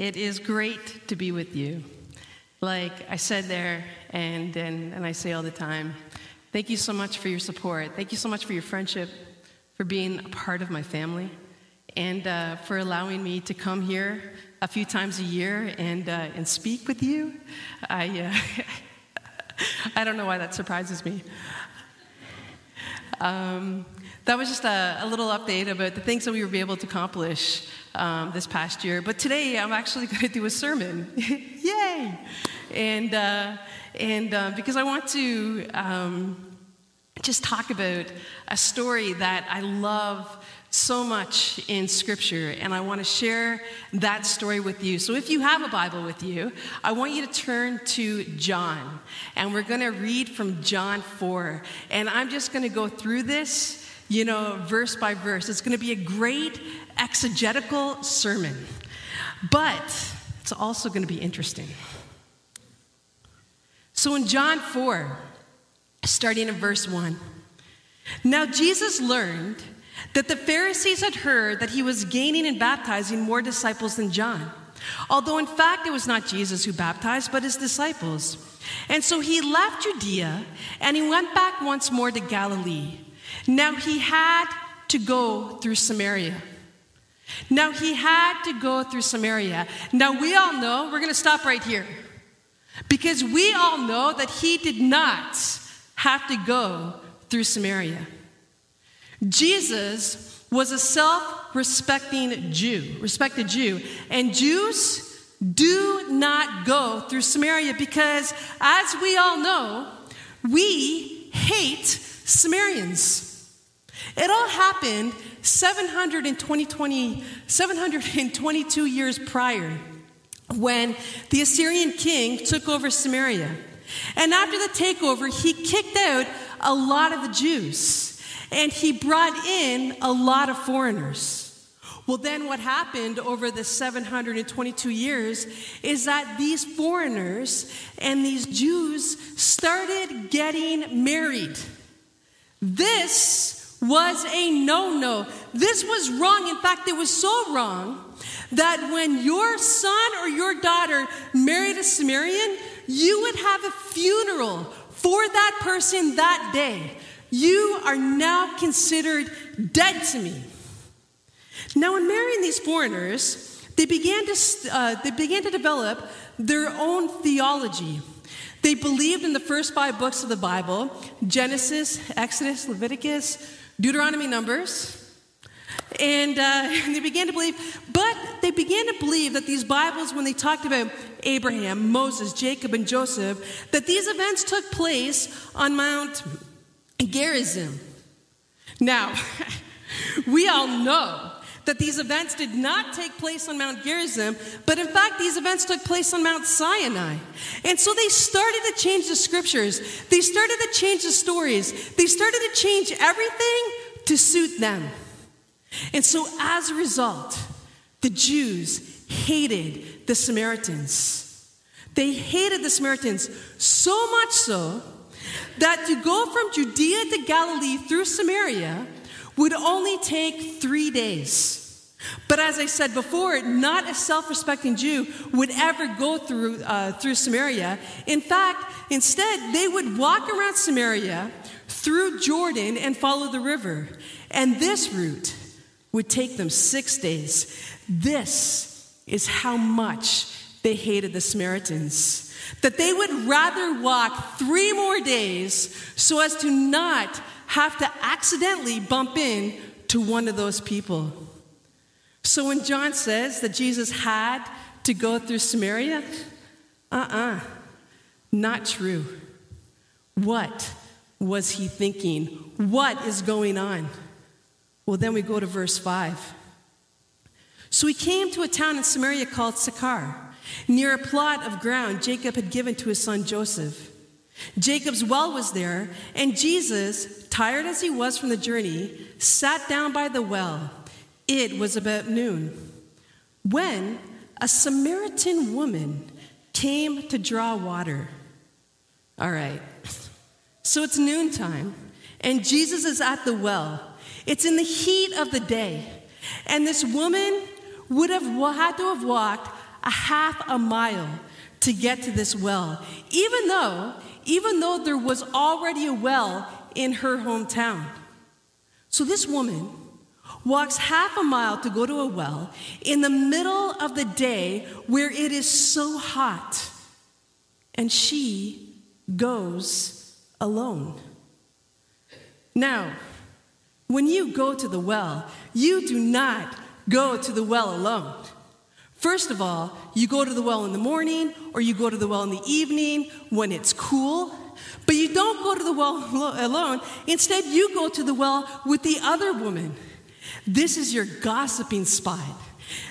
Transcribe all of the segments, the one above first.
It is great to be with you. Like I said there, and, and, and I say all the time, thank you so much for your support. Thank you so much for your friendship, for being a part of my family, and uh, for allowing me to come here a few times a year and, uh, and speak with you. I, uh, I don't know why that surprises me. Um, that was just a, a, little update about the things that we were able to accomplish um, this past year. But today I'm actually going to do a sermon. Yay! And, uh, and uh, because I want to um, just talk about a story that I love so much in Scripture, and I want to share that story with you. So, if you have a Bible with you, I want you to turn to John, and we're going to read from John 4. And I'm just going to go through this, you know, verse by verse. It's going to be a great exegetical sermon, but it's also going to be interesting. So, in John 4, starting in verse 1, now Jesus learned that the Pharisees had heard that he was gaining and baptizing more disciples than John, although in fact it was not Jesus who baptized, but his disciples. And so he left Judea and he went back once more to Galilee. Now he had to go through Samaria. Now he had to go through Samaria. Now we all know, we're going to stop right here. Because we all know that he did not have to go through Samaria. Jesus was a self respecting Jew, respected Jew, and Jews do not go through Samaria because, as we all know, we hate Samaritans. It all happened 720, 722 years prior when the Assyrian king took over Samaria. And after the takeover, he kicked out a lot of the Jews and he brought in a lot of foreigners. Well, then what happened over the 722 years is that these foreigners and these Jews started getting married. This was a no no. This was wrong. In fact, it was so wrong that when your son or your daughter married a Samaritan, you would have a funeral for that person that day. You are now considered dead to me. Now, in marrying these foreigners, they began to, uh, they began to develop their own theology. They believed in the first five books of the Bible Genesis, Exodus, Leviticus, Deuteronomy, Numbers. And uh, they began to believe, but they began to believe that these Bibles, when they talked about Abraham, Moses, Jacob, and Joseph, that these events took place on Mount Gerizim. Now, we all know that these events did not take place on Mount Gerizim, but in fact, these events took place on Mount Sinai. And so they started to change the scriptures, they started to change the stories, they started to change everything to suit them. And so as a result, the Jews hated the Samaritans. They hated the Samaritans so much so that to go from Judea to Galilee through Samaria would only take three days. But as I said before, not a self respecting Jew would ever go through, uh, through Samaria. In fact, instead, they would walk around Samaria through Jordan and follow the river. And this route would take them six days. This is how much they hated the Samaritans that they would rather walk three more days so as to not have to accidentally bump in to one of those people. So when John says that Jesus had to go through Samaria, uh uh-uh, uh, not true. What was he thinking? What is going on? Well, then we go to verse 5. So he came to a town in Samaria called Sychar near a plot of ground Jacob had given to his son Joseph. Jacob's well was there, and Jesus, tired as he was from the journey, sat down by the well. It was about noon. When a Samaritan woman came to draw water. All right, so it's noontime, and Jesus is at the well. It's in the heat of the day, and this woman would have had to have walked a half a mile to get to this well, even though, even though there was already a well in her hometown. So this woman walks half a mile to go to a well in the middle of the day where it is so hot, and she goes alone. Now, when you go to the well, you do not go to the well alone. First of all, you go to the well in the morning or you go to the well in the evening when it's cool. But you don't go to the well alone. Instead, you go to the well with the other woman. This is your gossiping spot.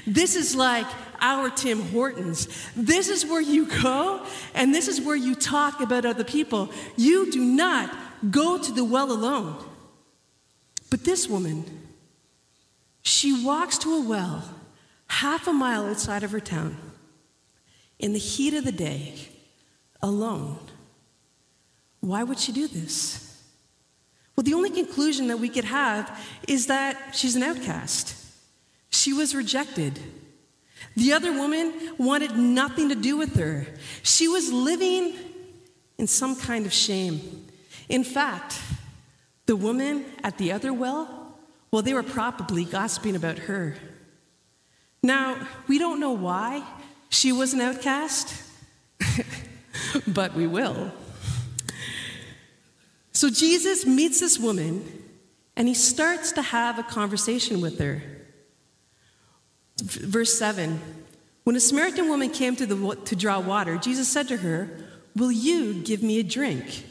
This is like our Tim Hortons. This is where you go, and this is where you talk about other people. You do not go to the well alone. But this woman, she walks to a well half a mile outside of her town in the heat of the day, alone. Why would she do this? Well, the only conclusion that we could have is that she's an outcast. She was rejected. The other woman wanted nothing to do with her. She was living in some kind of shame. In fact, the woman at the other well, well, they were probably gossiping about her. Now, we don't know why she was an outcast, but we will. So Jesus meets this woman and he starts to have a conversation with her. Verse 7 When a Samaritan woman came to, the, to draw water, Jesus said to her, Will you give me a drink?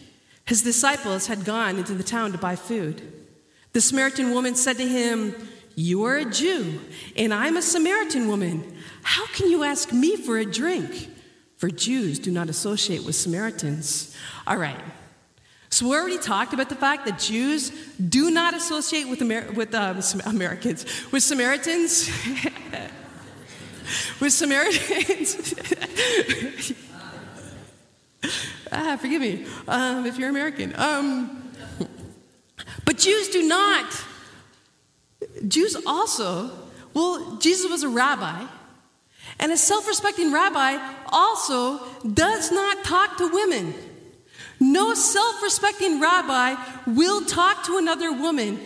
His disciples had gone into the town to buy food. The Samaritan woman said to him, You are a Jew, and I'm a Samaritan woman. How can you ask me for a drink? For Jews do not associate with Samaritans. All right, so we already talked about the fact that Jews do not associate with, Amer- with um, Americans, with Samaritans. with Samaritans. ah, forgive me um, if you're American. Um, but Jews do not. Jews also, well, Jesus was a rabbi, and a self respecting rabbi also does not talk to women. No self respecting rabbi will talk to another woman.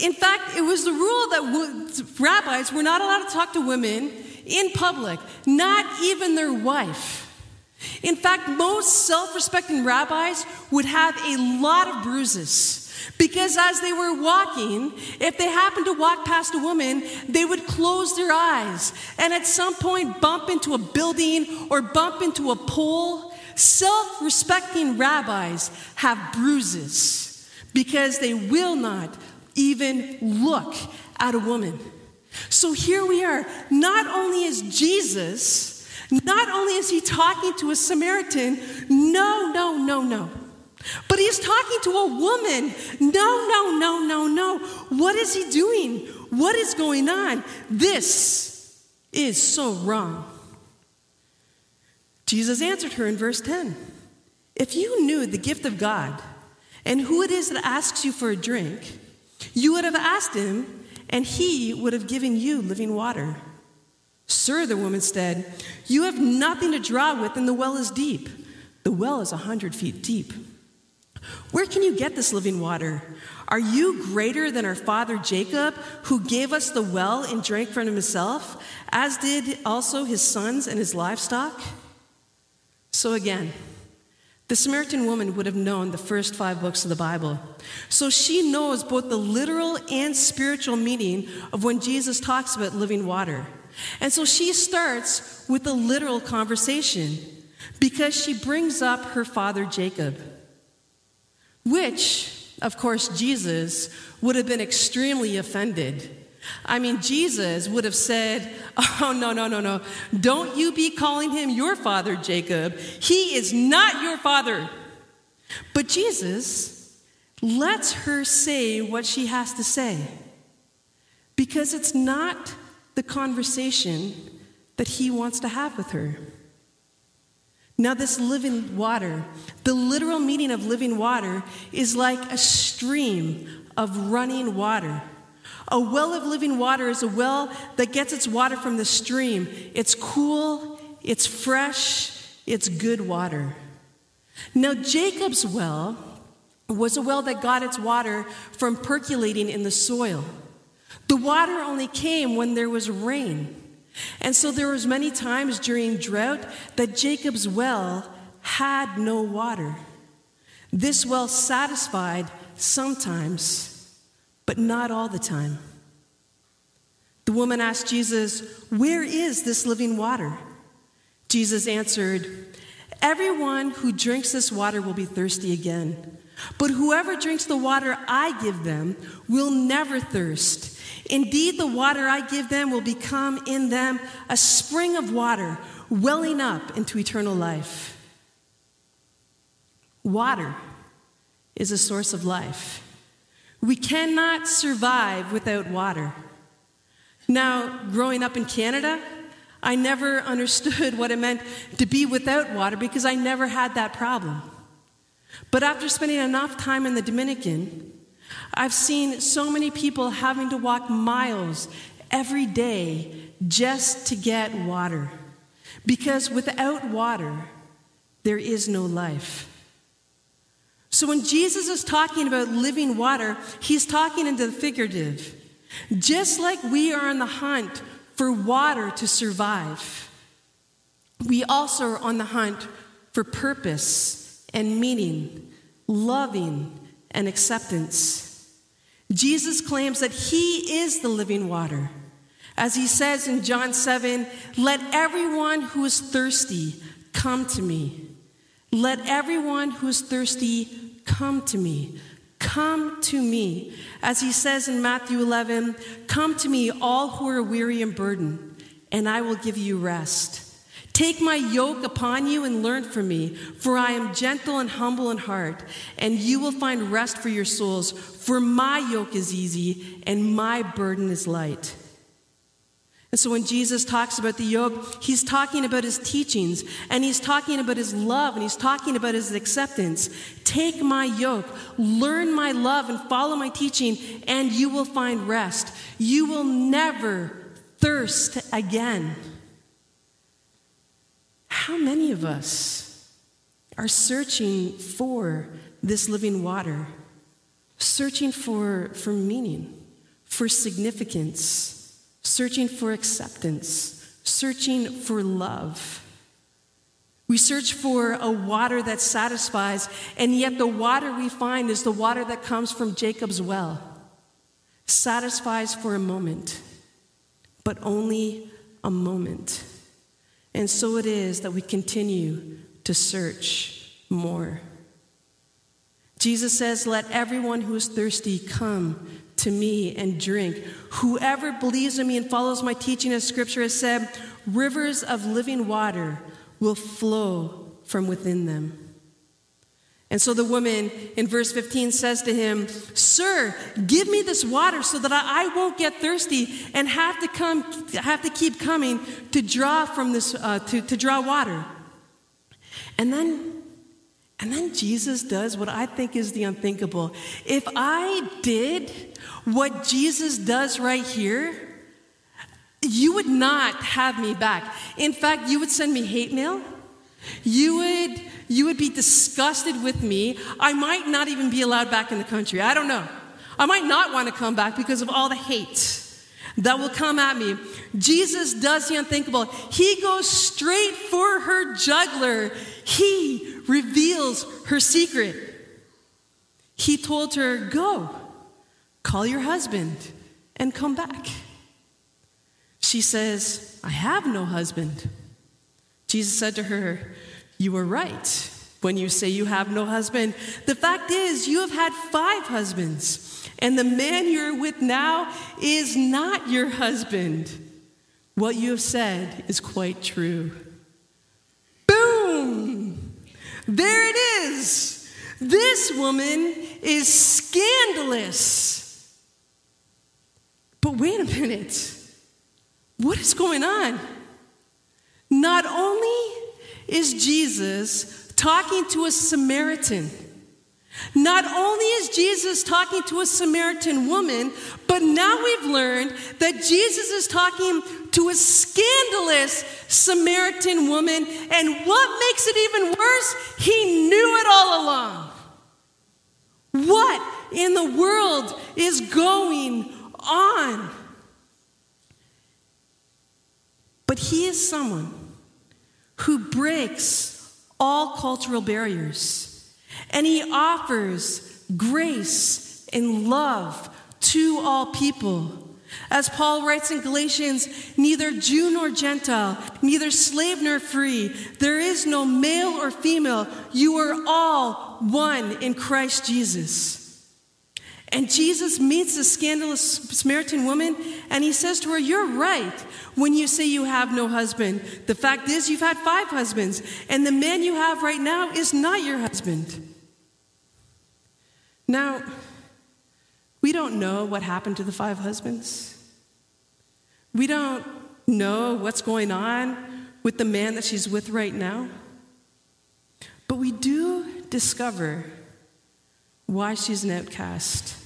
In fact, it was the rule that rabbis were not allowed to talk to women in public, not even their wife. In fact, most self respecting rabbis would have a lot of bruises. Because as they were walking, if they happened to walk past a woman, they would close their eyes and at some point bump into a building or bump into a pole Self respecting rabbis have bruises because they will not even look at a woman. So here we are. Not only is Jesus, not only is he talking to a Samaritan, no, no, no, no. But he's talking to a woman. No, no, no, no, no. What is he doing? What is going on? This is so wrong. Jesus answered her in verse 10 If you knew the gift of God and who it is that asks you for a drink, you would have asked him, and he would have given you living water. Sir, the woman said, You have nothing to draw with, and the well is deep. The well is a hundred feet deep. Where can you get this living water? Are you greater than our father Jacob, who gave us the well and drank from himself, as did also his sons and his livestock? So again, the Samaritan woman would have known the first five books of the Bible. So she knows both the literal and spiritual meaning of when Jesus talks about living water. And so she starts with a literal conversation because she brings up her father Jacob, which, of course, Jesus would have been extremely offended I mean, Jesus would have said, Oh, no, no, no, no. Don't you be calling him your father, Jacob. He is not your father. But Jesus lets her say what she has to say because it's not the conversation that he wants to have with her. Now, this living water, the literal meaning of living water is like a stream of running water A well of living water is a well that gets its water from the stream. It's cool, it's fresh, it's good water. Now, Jacob's well was a well that got its water from percolating in the soil. The water only came when there was rain. And so there was many times during drought that Jacob's well had no water. This well satisfied sometimes, but not all the time. The woman asked Jesus, Where is this living water? Jesus answered, Everyone who drinks this water will be thirsty again. But whoever drinks the water I give them will never thirst. Indeed, the water I give them will become in them a spring of water welling up into eternal life. Water is a source of life. We cannot survive without water. Now, growing up in Canada, I never understood what it meant to be without water because I never had that problem. But after spending enough time in the Dominican, I've seen so many people having to walk miles every day just to get water. Because without water, there is no life. So when Jesus is talking about living water, he's talking into the figurative. Just like we are on the hunt for water to survive, we also are on the hunt for purpose and meaning, loving and acceptance. Jesus claims that he is the living water. As he says in John 7, let everyone who is thirsty come to me. Let everyone who is thirsty come to me. Come to me. As he says in Matthew 11, Come to me, all who are weary and burdened, and I will give you rest. Take my yoke upon you and learn from me, for I am gentle and humble in heart, and you will find rest for your souls. For my yoke is easy and my burden is light. And so when Jesus talks about the yoke, he's talking about his teachings and he's talking about his love and he's talking about his acceptance. Take my yoke, learn my love, and follow my teaching, and you will find rest. You will never thirst again. How many of us are searching for this living water, searching for, for meaning, for significance? Searching for acceptance, searching for love. We search for a water that satisfies, and yet the water we find is the water that comes from Jacob's well. Satisfies for a moment, but only a moment. And so it is that we continue to search more. Jesus says, Let everyone who is thirsty come to me and drink. Whoever believes in me and follows my teaching, as scripture has said, rivers of living water will flow from within them. And so the woman in verse 15 says to him, Sir, give me this water so that I, won't get thirsty and have to come, have to keep coming to draw from this, uh, to, to draw water. And then and then Jesus does what I think is the unthinkable. If I did what Jesus does right here, you would not have me back. In fact, you would send me hate mail. You would, you would be disgusted with me. I might not even be allowed back in the country. I don't know. I might not want to come back because of all the hate that will come at me. Jesus does the unthinkable. He goes straight for her juggler. He reveals her secret. He told her, Go, call your husband, and come back. She says, I have no husband. Jesus said to her, You were right when you say you have no husband. The fact is, you have had five husbands, and the man you're with now is not your husband. What you have said is quite true. Boom! There it is. This woman is scandalous. But wait a minute. What is going on? Not only is Jesus talking to a Samaritan, Not only is Jesus talking to a Samaritan woman, but now we've learned that Jesus is talking to a scandalous Samaritan woman. And what makes it even worse? He knew it all along. What in the world is going on? But he is someone who breaks all cultural barriers. And he offers grace and love to all people. As Paul writes in Galatians, neither Jew nor Gentile, neither slave nor free, there is no male or female. You are all one in Christ Jesus. And Jesus meets this scandalous Samaritan woman and he says to her, You're right when you say you have no husband. The fact is, you've had five husbands, and the man you have right now is not your husband. Now, we don't know what happened to the five husbands. We don't know what's going on with the man that she's with right now. But we do discover why she's an outcast,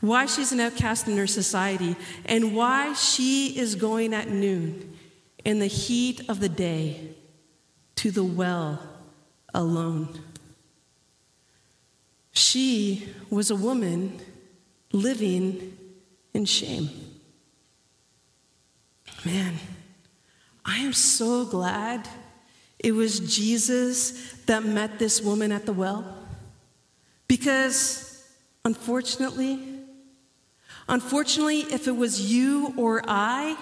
why she's an outcast in her society, and why she is going at noon in the heat of the day to the well alone. She was a woman living in shame. Man, I am so glad it was Jesus that met this woman at the well. Because unfortunately, unfortunately, if it was you or I,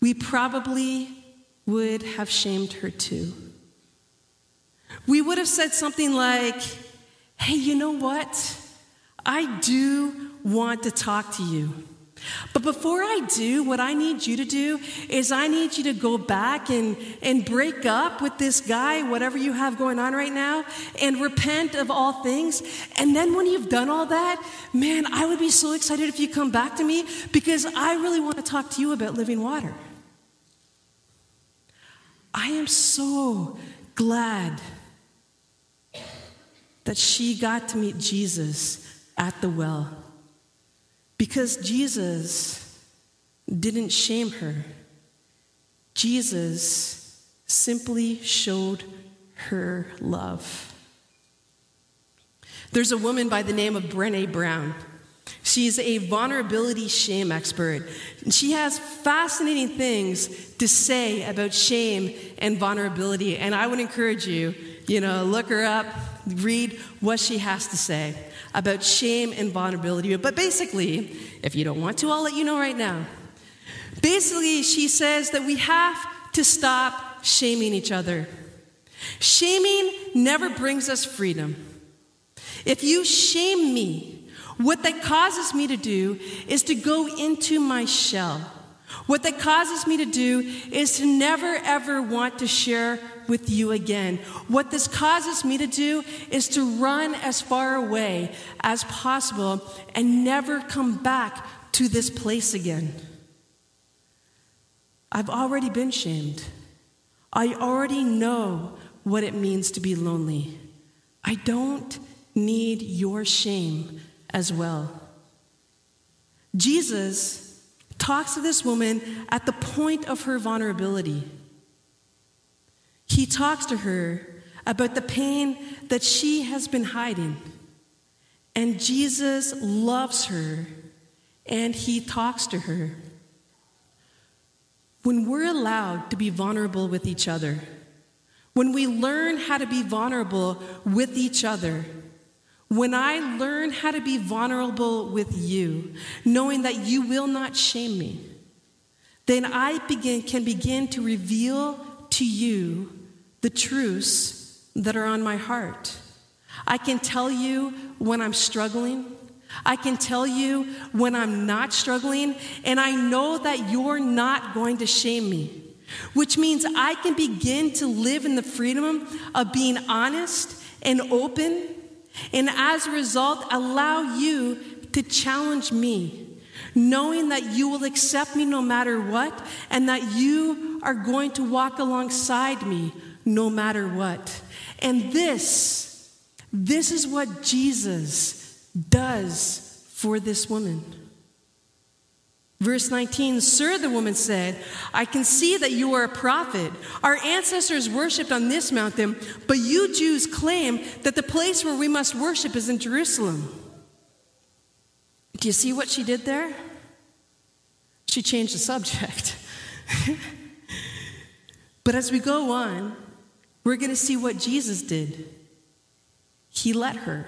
we probably would have shamed her too. We would have said something like, hey, you know what? I do want to talk to you. But before I do, what I need you to do is I need you to go back and, and break up with this guy, whatever you have going on right now, and repent of all things. And then when you've done all that, man, I would be so excited if you come back to me because I really want to talk to you about living water. I am so glad that she got to meet Jesus at the well. Because Jesus didn't shame her, Jesus simply showed her love. There's a woman by the name of Brene Brown. She's a vulnerability shame expert. And She has fascinating things to say about shame and vulnerability. And I would encourage you, you know, look her up, read what she has to say about shame and vulnerability. But basically, if you don't want to, I'll let you know right now. Basically, she says that we have to stop shaming each other. Shaming never brings us freedom. If you shame me, what that causes me to do is to go into my shell. What that causes me to do is to never ever want to share with you again. What this causes me to do is to run as far away as possible and never come back to this place again. I've already been shamed. I already know what it means to be lonely. I don't need your shame as well. Jesus talks to this woman at the point of her vulnerability. He talks to her about the pain that she has been hiding. And Jesus loves her and he talks to her. When we're allowed to be vulnerable with each other, when we learn how to be vulnerable with each other, when I learn how to be vulnerable with you, knowing that you will not shame me, then I begin, can begin to reveal to you the truths that are on my heart. I can tell you when I'm struggling. I can tell you when I'm not struggling, and I know that you're not going to shame me, which means I can begin to live in the freedom of being honest and open, and as a result, allow you to challenge me, knowing that you will accept me no matter what, and that you are going to walk alongside me no matter what. And this, This is what Jesus does for this woman. Verse 19 Sir, the woman said, I can see that you are a prophet. Our ancestors worshiped on this mountain, but you Jews claim that the place where we must worship is in Jerusalem. Do you see what she did there? She changed the subject. but as we go on, we're going to see what Jesus did. He let her.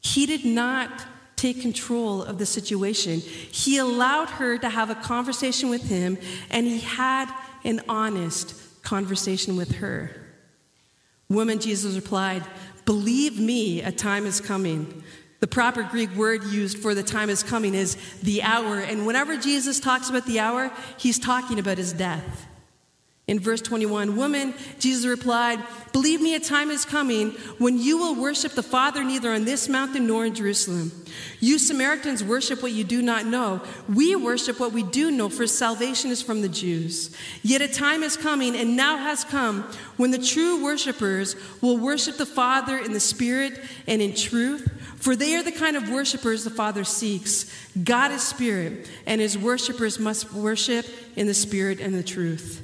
He did not take control of the situation. He allowed her to have a conversation with him, and he had an honest conversation with her. Woman, Jesus replied, Believe me, a time is coming. The proper Greek word used for the time is coming is the hour. And whenever Jesus talks about the hour, he's talking about his death. In verse 21, woman, Jesus replied, Believe me, a time is coming when you will worship the Father neither on this mountain nor in Jerusalem. You Samaritans worship what you do not know. We worship what we do know, for salvation is from the Jews. Yet a time is coming, and now has come, when the true worshipers will worship the Father in the Spirit and in truth. For they are the kind of worshipers the Father seeks. God is Spirit, and his worshipers must worship in the Spirit and the truth.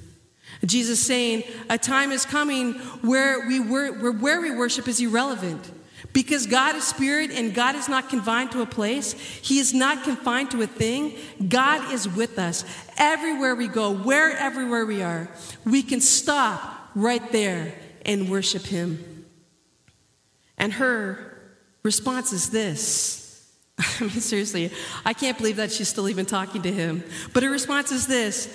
Jesus saying, a time is coming where, we where, where we worship is irrelevant. Because God is spirit and God is not confined to a place. He is not confined to a thing. God is with us. Everywhere we go, wherever we are, we can stop right there and worship Him. And her response is this. I mean, seriously, I can't believe that she's still even talking to him. But her response is this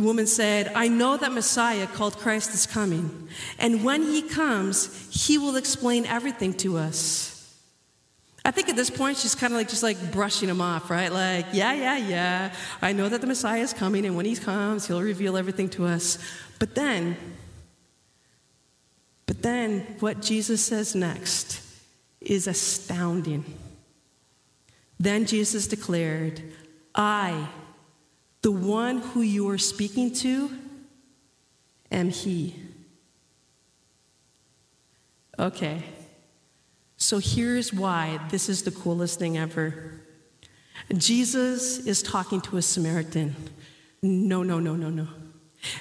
the woman said, I know that Messiah called Christ is coming, and when he comes, he will explain everything to us. I think at this point she's kind of like just like brushing him off, right? Like, yeah, yeah, yeah. I know that the Messiah is coming, and when he comes, he'll reveal everything to us. But then, but then what Jesus says next is astounding. Then Jesus declared, I the one who you are speaking to am He. Okay, so here's why this is the coolest thing ever. Jesus is talking to a Samaritan. No, no, no, no, no.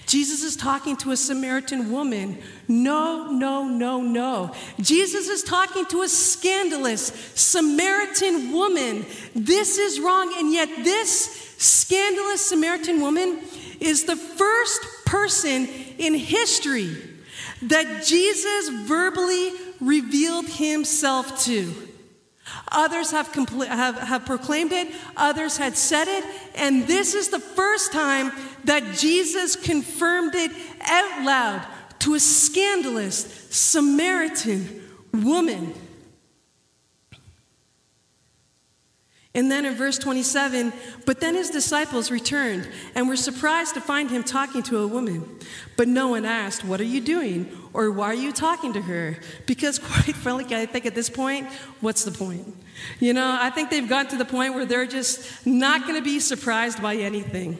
Jesus is talking to a Samaritan woman. No, no, no, no. Jesus is talking to a scandalous Samaritan woman. This is wrong, and yet this scandalous Samaritan woman is the first person in history that Jesus verbally revealed himself to. Others have, compl- have, have proclaimed it, others had said it, and this is the first time that Jesus confirmed it out loud to a scandalous Samaritan woman. And then in verse 27, but then his disciples returned and were surprised to find him talking to a woman. But no one asked, What are you doing? Or why are you talking to her? Because, quite frankly, I think at this point, what's the point? You know, I think they've gotten to the point where they're just not going to be surprised by anything.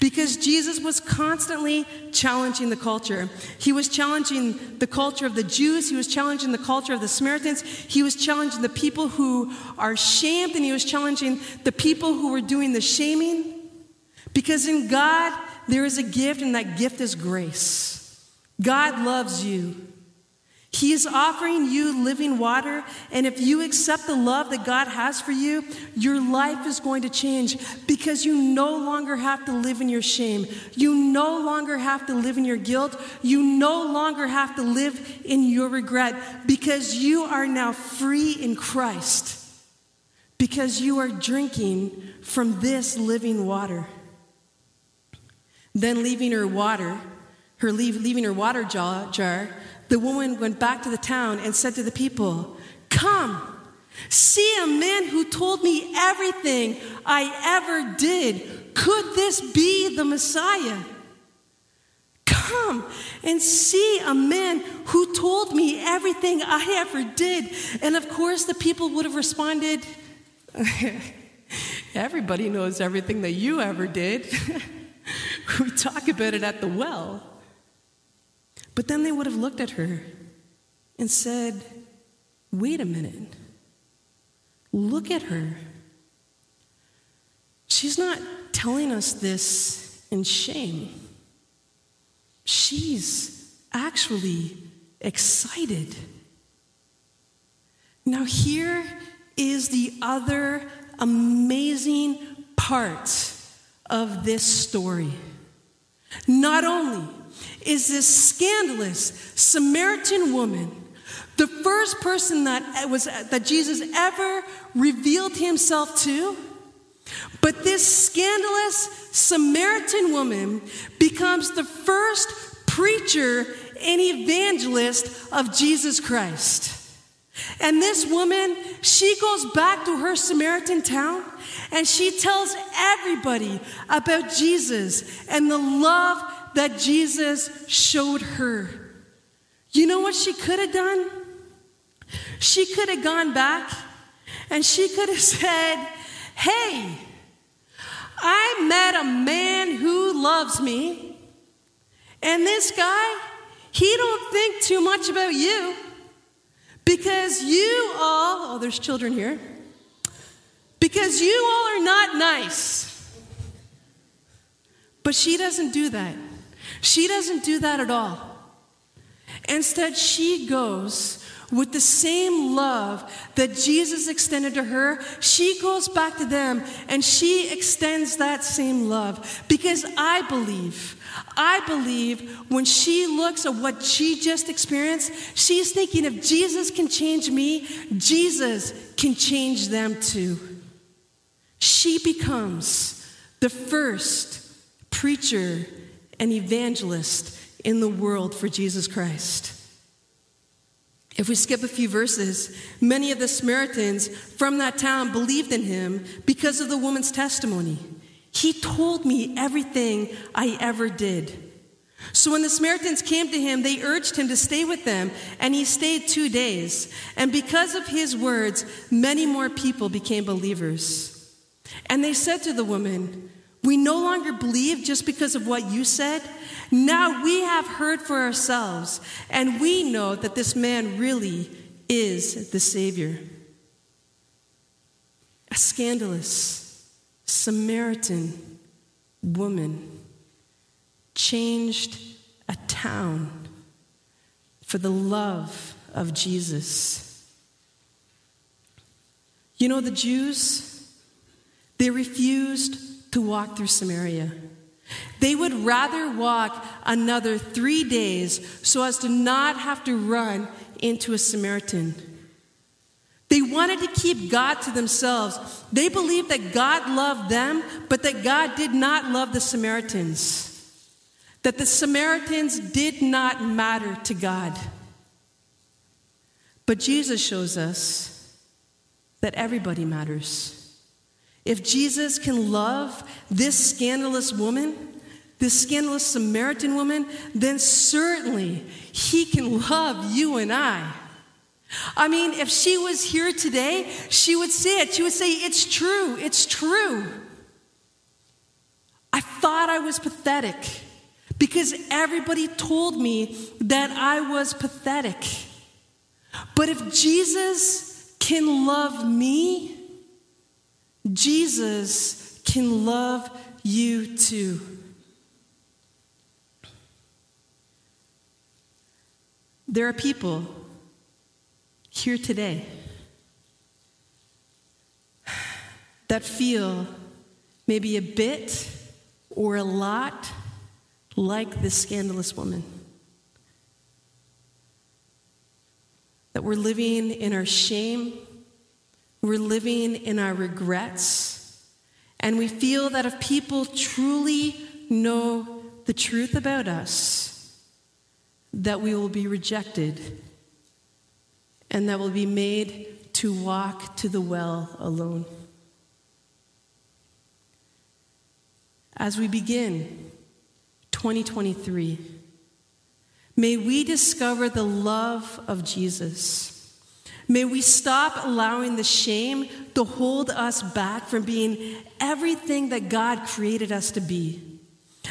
Because Jesus was constantly challenging the culture. He was challenging the culture of the Jews, he was challenging the culture of the Samaritans, he was challenging the people who are shamed, and he was challenging the people who were doing the shaming. Because in God, there is a gift, and that gift is grace. God loves you. He is offering you living water, and if you accept the love that God has for you, your life is going to change because you no longer have to live in your shame. You no longer have to live in your guilt. You no longer have to live in your regret because you are now free in Christ because you are drinking from this living water. Then, leaving her water, her leave, leaving her water jar, jar the woman went back to the town and said to the people, Come, see a man who told me everything I ever did. Could this be the Messiah? Come and see a man who told me everything I ever did. And of course, the people would have responded, Everybody knows everything that you ever did. we talk about it at the well. But then they would have looked at her and said, Wait a minute. Look at her. She's not telling us this in shame. She's actually excited. Now, here is the other amazing part of this story. Not only is this scandalous Samaritan woman the first person that was that Jesus ever revealed himself to, but this scandalous Samaritan woman becomes the first preacher and evangelist of Jesus Christ. And this woman, she goes back to her Samaritan town and she tells everybody about Jesus and the love that Jesus showed her. You know what she could have done? She could have gone back and she could have said, Hey, I met a man who loves me, and this guy, he don't think too much about you because you all, oh, there's children here, because you all are not nice. But she doesn't do that. She doesn't do that at all. Instead, she goes with the same love that Jesus extended to her, she goes back to them and she extends that same love. Because I believe, I believe when she looks at what she just experienced, she's thinking if Jesus can change me, Jesus can change them too. She becomes the first preacher and evangelist in the world for Jesus Christ. If we skip a few verses, many of the Samaritans from that town believed in him because of the woman's testimony. He told me everything I ever did. So when the Samaritans came to him, they urged him to stay with them, and he stayed two days. And because of his words, many more people became believers. And they said to the woman, We no longer believe just because of what you said. Now we have heard for ourselves, and we know that this man really is the Savior. A scandalous Samaritan woman changed a town for the love of Jesus. You know, the Jews, they refused to walk through Samaria. They would rather walk another three days so as to not have to run into a Samaritan. They wanted to keep God to themselves. They believed that God loved them, but that God did not love the Samaritans. That the Samaritans did not matter to God. But Jesus shows us that everybody matters. If Jesus can love this scandalous woman, this scandalous Samaritan woman, then certainly he can love you and I. I mean, if she was here today, she would say it. She would say, It's true, it's true. I thought I was pathetic because everybody told me that I was pathetic. But if Jesus can love me, Jesus can love you too. There are people here today that feel maybe a bit or a lot like this scandalous woman. That we're living in our shame we're living in our regrets. And we feel that if people truly know the truth about us, that we will be rejected and that we'll be made to walk to the well alone. As we begin 2023, may we discover the love of Jesus May we stop allowing the shame to hold us back from being everything that God created us to be.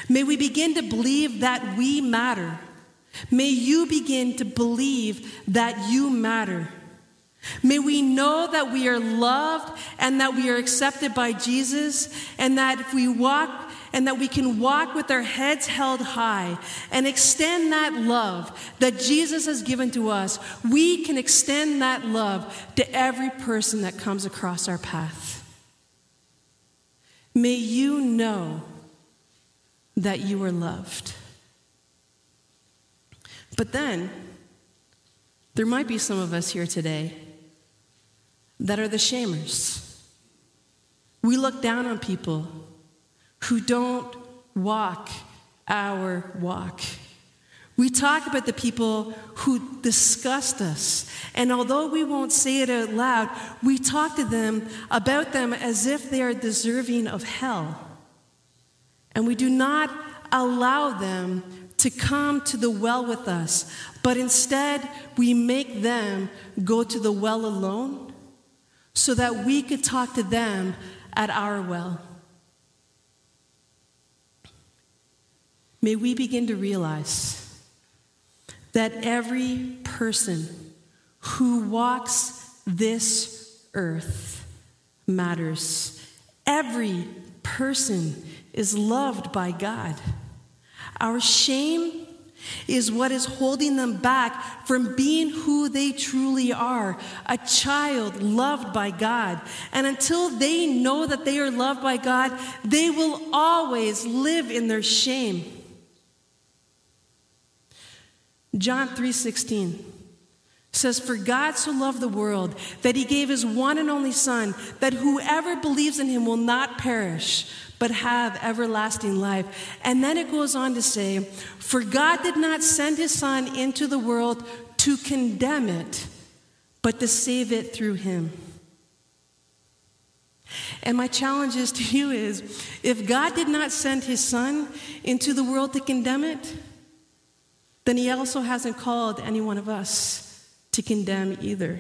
May we begin to believe that we matter, May you begin to believe that you matter. May we know that we are loved and that we are accepted by Jesus, and that if we walk and that we can walk with our heads held high and extend that love that Jesus has given to us, we can extend that love to every person that comes across our path. May you know that you are loved. But then, there might be some of us here today that are the shamers. We look down on people who don't walk our walk. We talk about the people who disgust us. And although we won't say it out loud, we talk to them about them as if they are deserving of hell. And we do not allow them to come to the well with us, but instead we make them go to the well alone so that we could talk to them at our well. May we begin to realize that every person who walks this earth matters. Every person is loved by God. Our shame is what is holding them back from being who they truly are a child loved by God. And until they know that they are loved by God, they will always live in their shame. John 3:16 says for God so loved the world that he gave his one and only son that whoever believes in him will not perish but have everlasting life. And then it goes on to say for God did not send his son into the world to condemn it but to save it through him. And my challenge is to you is if God did not send his son into the world to condemn it, then he also hasn't called any one of us to condemn either.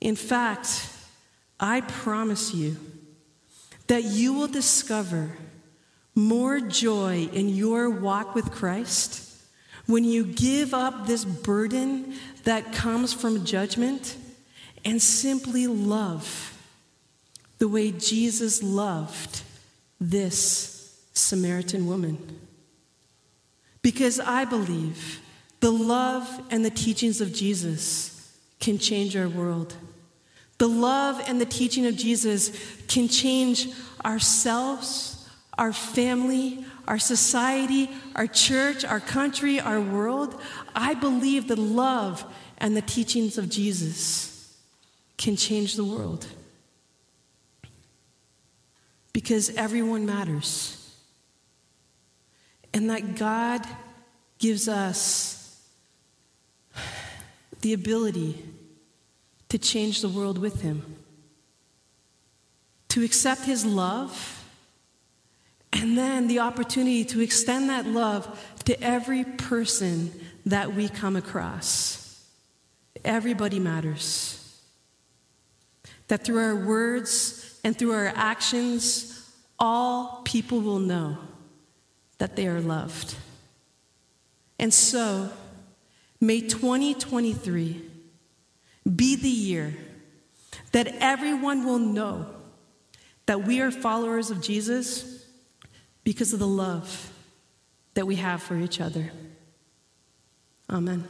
In fact, I promise you that you will discover more joy in your walk with Christ when you give up this burden that comes from judgment and simply love the way Jesus loved this Samaritan woman. Because I believe the love and the teachings of Jesus can change our world. The love and the teaching of Jesus can change ourselves, our family, our society, our church, our country, our world. I believe the love and the teachings of Jesus can change the world. Because everyone matters and that God gives us the ability to change the world with Him, to accept His love, and then the opportunity to extend that love to every person that we come across. Everybody matters. That through our words and through our actions, all people will know that they are loved. And so, may 2023 be the year that everyone will know that we are followers of Jesus because of the love that we have for each other. Amen.